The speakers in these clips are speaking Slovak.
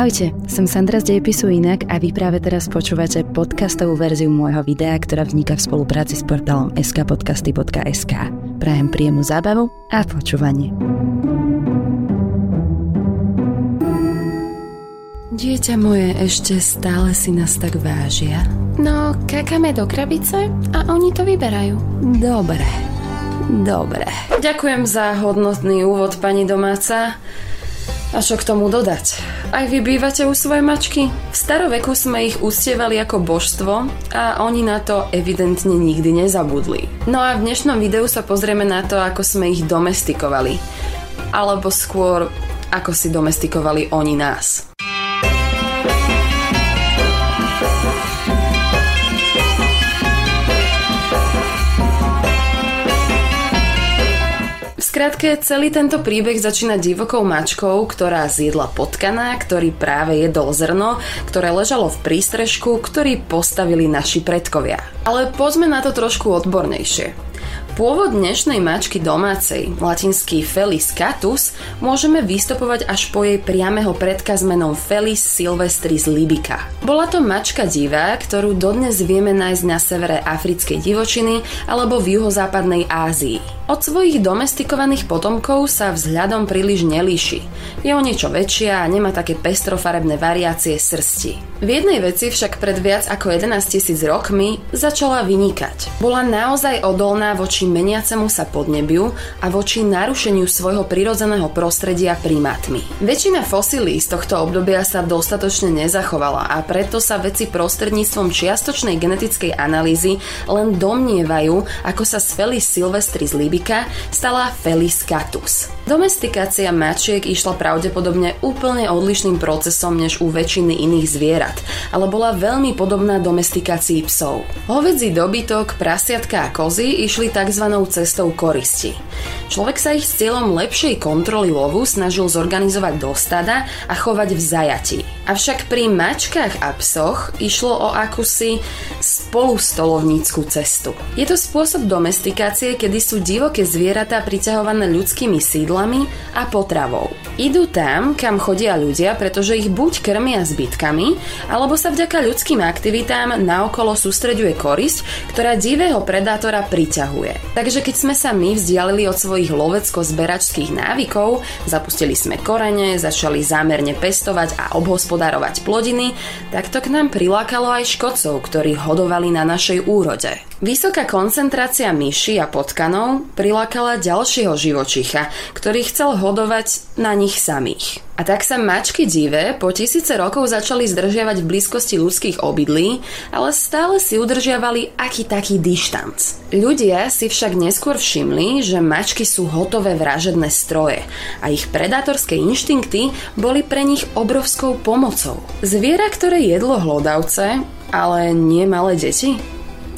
Ahojte, som Sandra z Dejepisu Inak a vy práve teraz počúvate podcastovú verziu môjho videa, ktorá vzniká v spolupráci s portálom skpodcasty.sk. Prajem príjemnú zábavu a počúvanie. Dieťa moje, ešte stále si nás tak vážia? No, kakáme do krabice a oni to vyberajú. Dobre, dobre. Ďakujem za hodnotný úvod, pani domáca. A čo k tomu dodať? Aj vy bývate u svojej mačky? V staroveku sme ich ustievali ako božstvo a oni na to evidentne nikdy nezabudli. No a v dnešnom videu sa pozrieme na to, ako sme ich domestikovali. Alebo skôr, ako si domestikovali oni nás. Skratke, celý tento príbeh začína divokou mačkou, ktorá zjedla potkana, ktorý práve jedol zrno, ktoré ležalo v prístrežku, ktorý postavili naši predkovia. Ale poďme na to trošku odbornejšie. Pôvod dnešnej mačky domácej, latinský Felis catus, môžeme vystopovať až po jej priameho predka s menom Felis silvestris libica. Bola to mačka divá, ktorú dodnes vieme nájsť na severe africkej divočiny alebo v juhozápadnej Ázii. Od svojich domestikovaných potomkov sa vzhľadom príliš nelíši. Je o niečo väčšia a nemá také pestrofarebné variácie srsti. V jednej veci však pred viac ako 11 tisíc rokmi začala vynikať. Bola naozaj odolná voči meniacemu sa podnebiu a voči narušeniu svojho prirodzeného prostredia primátmi. Väčšina fosílií z tohto obdobia sa dostatočne nezachovala a preto sa veci prostredníctvom čiastočnej genetickej analýzy len domnievajú, ako sa z Felis libica stala Felis catus. Domestikácia mačiek išla pravdepodobne úplne odlišným procesom než u väčšiny iných zvierat, ale bola veľmi podobná domestikácii psov. Hovedzí dobytok, prasiatka a kozy išli tzv cestou koristi. Človek sa ich s cieľom lepšej kontroly lovu snažil zorganizovať do stada a chovať v zajati. Avšak pri mačkách a psoch išlo o akúsi spolustolovnícku cestu. Je to spôsob domestikácie, kedy sú divoké zvieratá priťahované ľudskými sídlami a potravou. Idú tam, kam chodia ľudia, pretože ich buď krmia zbytkami, alebo sa vďaka ľudským aktivitám naokolo sústreďuje korisť, ktorá divého predátora priťahuje. Takže keď sme sa my vzdialili od svojich lovecko-zberačských návykov, zapustili sme korene, začali zámerne pestovať a obhospodárovať plodiny, tak to k nám prilákalo aj škodcov, ktorí hodovali na našej úrode. Vysoká koncentrácia myši a potkanov prilákala ďalšieho živočicha, ktorý chcel hodovať na nich samých. A tak sa mačky divé po tisíce rokov začali zdržiavať v blízkosti ľudských obydlí, ale stále si udržiavali aký taký dištanc. Ľudia si však neskôr všimli, že mačky sú hotové vražedné stroje a ich predátorské inštinkty boli pre nich obrovskou pomocou. Zviera, ktoré jedlo hlodavce, ale nie malé deti?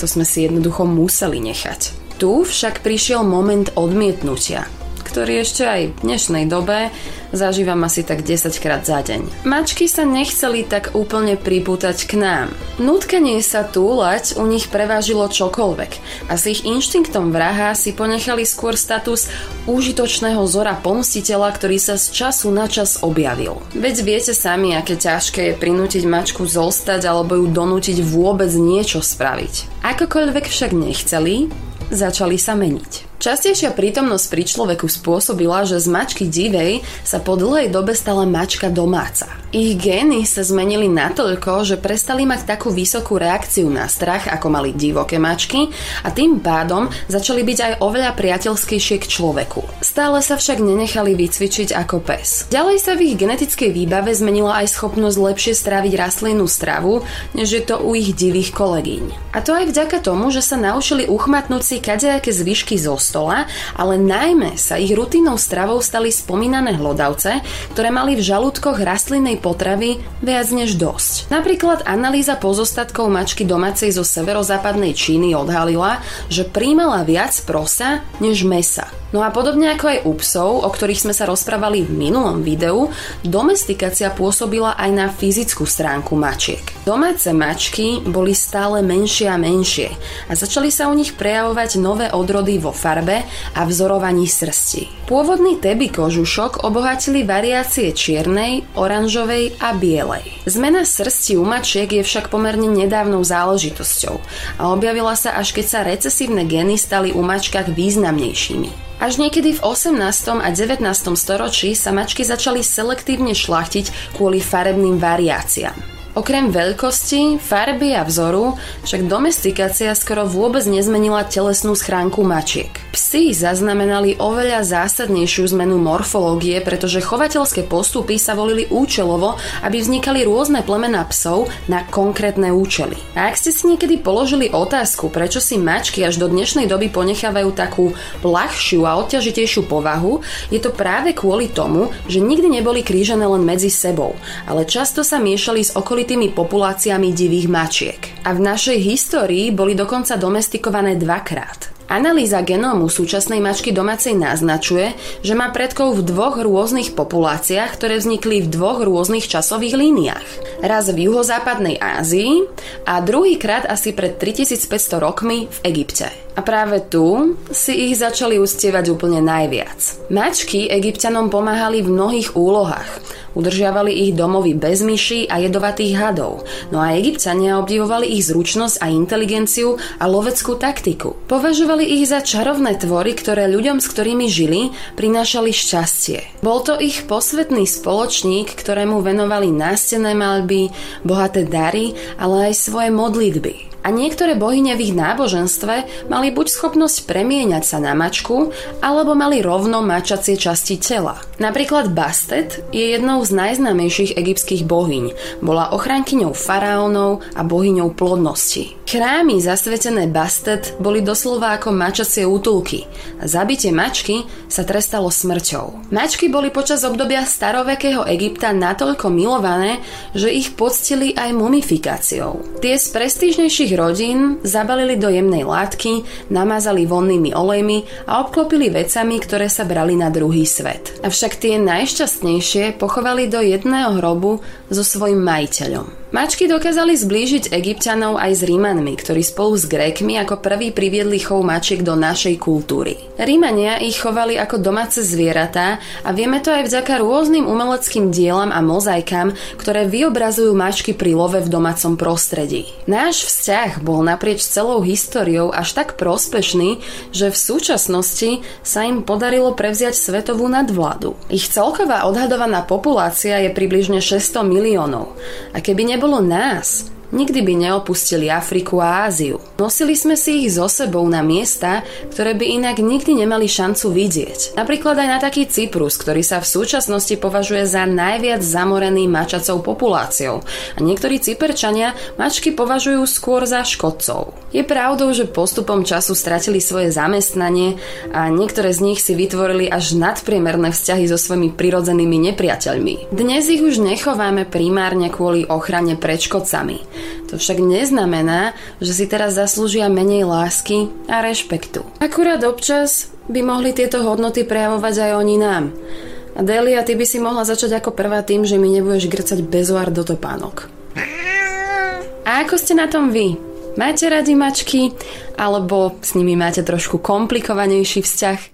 To sme si jednoducho museli nechať. Tu však prišiel moment odmietnutia, ktorý ešte aj v dnešnej dobe zažívam asi tak 10 krát za deň. Mačky sa nechceli tak úplne pripútať k nám. Nutkanie sa túlať u nich prevážilo čokoľvek a s ich inštinktom vraha si ponechali skôr status užitočného zora pomstiteľa, ktorý sa z času na čas objavil. Veď viete sami, aké ťažké je prinútiť mačku zostať alebo ju donútiť vôbec niečo spraviť. Akokoľvek však nechceli, začali sa meniť. Častejšia prítomnosť pri človeku spôsobila, že z mačky divej sa po dlhej dobe stala mačka domáca. Ich gény sa zmenili natoľko, že prestali mať takú vysokú reakciu na strach, ako mali divoké mačky a tým pádom začali byť aj oveľa priateľskejšie k človeku. Stále sa však nenechali vycvičiť ako pes. Ďalej sa v ich genetickej výbave zmenila aj schopnosť lepšie stráviť rastlinnú stravu, než je to u ich divých kolegyň. A to aj vďaka tomu, že sa naučili uchmatnúť si kadejaké zvyšky zo stola, ale najmä sa ich rutinnou stravou stali spomínané hlodavce, ktoré mali v žalúdkoch rastlinnej potravy viac než dosť. Napríklad analýza pozostatkov mačky domácej zo severozápadnej Číny odhalila, že príjmala viac prosa než mesa. No a podobne ako aj u psov, o ktorých sme sa rozprávali v minulom videu, domestikácia pôsobila aj na fyzickú stránku mačiek. Domáce mačky boli stále menšie a menšie a začali sa u nich prejavovať nové odrody vo farbách farbe a vzorovaní srsti. Pôvodný teby kožušok obohatili variácie čiernej, oranžovej a bielej. Zmena srsti u mačiek je však pomerne nedávnou záležitosťou a objavila sa až keď sa recesívne geny stali u mačkách významnejšími. Až niekedy v 18. a 19. storočí sa mačky začali selektívne šlachtiť kvôli farebným variáciám. Okrem veľkosti, farby a vzoru však domestikácia skoro vôbec nezmenila telesnú schránku mačiek. Psi zaznamenali oveľa zásadnejšiu zmenu morfológie, pretože chovateľské postupy sa volili účelovo, aby vznikali rôzne plemená psov na konkrétne účely. A ak ste si niekedy položili otázku, prečo si mačky až do dnešnej doby ponechávajú takú ľahšiu a odťažitejšiu povahu, je to práve kvôli tomu, že nikdy neboli krížené len medzi sebou, ale často sa miešali s okolí okolitými populáciami divých mačiek. A v našej histórii boli dokonca domestikované dvakrát. Analýza genómu súčasnej mačky domácej naznačuje, že má predkov v dvoch rôznych populáciách, ktoré vznikli v dvoch rôznych časových líniách. Raz v juhozápadnej Ázii a druhýkrát asi pred 3500 rokmi v Egypte. A práve tu si ich začali ustievať úplne najviac. Mačky egyptianom pomáhali v mnohých úlohách. Udržiavali ich domovy bez myší a jedovatých hadov. No a egyptiania obdivovali ich zručnosť a inteligenciu a loveckú taktiku. Považovali ich za čarovné tvory, ktoré ľuďom, s ktorými žili, prinášali šťastie. Bol to ich posvetný spoločník, ktorému venovali nástené malby, bohaté dary, ale aj svoje modlitby a niektoré bohyne v ich náboženstve mali buď schopnosť premieňať sa na mačku, alebo mali rovno mačacie časti tela. Napríklad Bastet je jednou z najznámejších egyptských bohyň. Bola ochrankyňou faraónov a bohyňou plodnosti. Chrámy zasvetené Bastet boli doslova ako mačacie útulky a zabitie mačky sa trestalo smrťou. Mačky boli počas obdobia starovekého Egypta natoľko milované, že ich poctili aj mumifikáciou. Tie z prestížnejších rodín zabalili do jemnej látky, namazali vonnými olejmi a obklopili vecami, ktoré sa brali na druhý svet. Avšak tie najšťastnejšie pochovali do jedného hrobu so svojim majiteľom. Mačky dokázali zblížiť egyptianov aj s Rímanmi, ktorí spolu s Grékmi ako prví priviedli chov mačiek do našej kultúry. Rímania ich chovali ako domáce zvieratá a vieme to aj vďaka rôznym umeleckým dielam a mozaikám, ktoré vyobrazujú mačky pri love v domácom prostredí. Náš vzťah bol naprieč celou históriou až tak prospešný, že v súčasnosti sa im podarilo prevziať svetovú nadvládu. Ich celková odhadovaná populácia je približne 600 miliónov. A keby Bolognese nikdy by neopustili Afriku a Áziu. Nosili sme si ich so sebou na miesta, ktoré by inak nikdy nemali šancu vidieť. Napríklad aj na taký Cyprus, ktorý sa v súčasnosti považuje za najviac zamorený mačacou populáciou. A niektorí Cyperčania mačky považujú skôr za škodcov. Je pravdou, že postupom času stratili svoje zamestnanie a niektoré z nich si vytvorili až nadpriemerné vzťahy so svojimi prirodzenými nepriateľmi. Dnes ich už nechováme primárne kvôli ochrane pred škodcami. To však neznamená, že si teraz zaslúžia menej lásky a rešpektu. Akurát občas by mohli tieto hodnoty prejavovať aj oni nám. Delia, ty by si mohla začať ako prvá tým, že mi nebudeš grcať bezoar do topánok. A ako ste na tom vy? Máte radi mačky? Alebo s nimi máte trošku komplikovanejší vzťah?